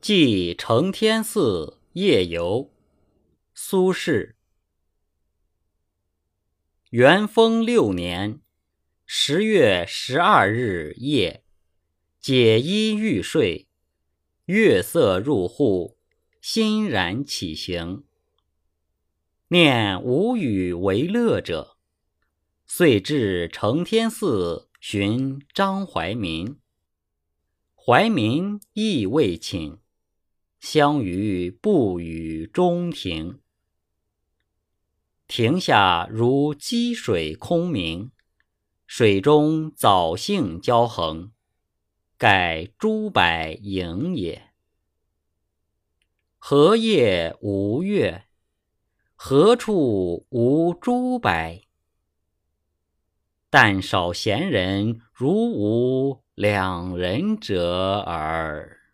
寄承天寺夜游，苏轼。元丰六年十月十二日夜，解衣欲睡，月色入户，欣然起行。念无与为乐者，遂至承天寺寻张怀民。怀民亦未寝。相与不语中庭，庭下如积水空明，水中藻荇交横，盖诸柏影也。何夜无月？何处无诸柏？但少闲人如吾两人者耳。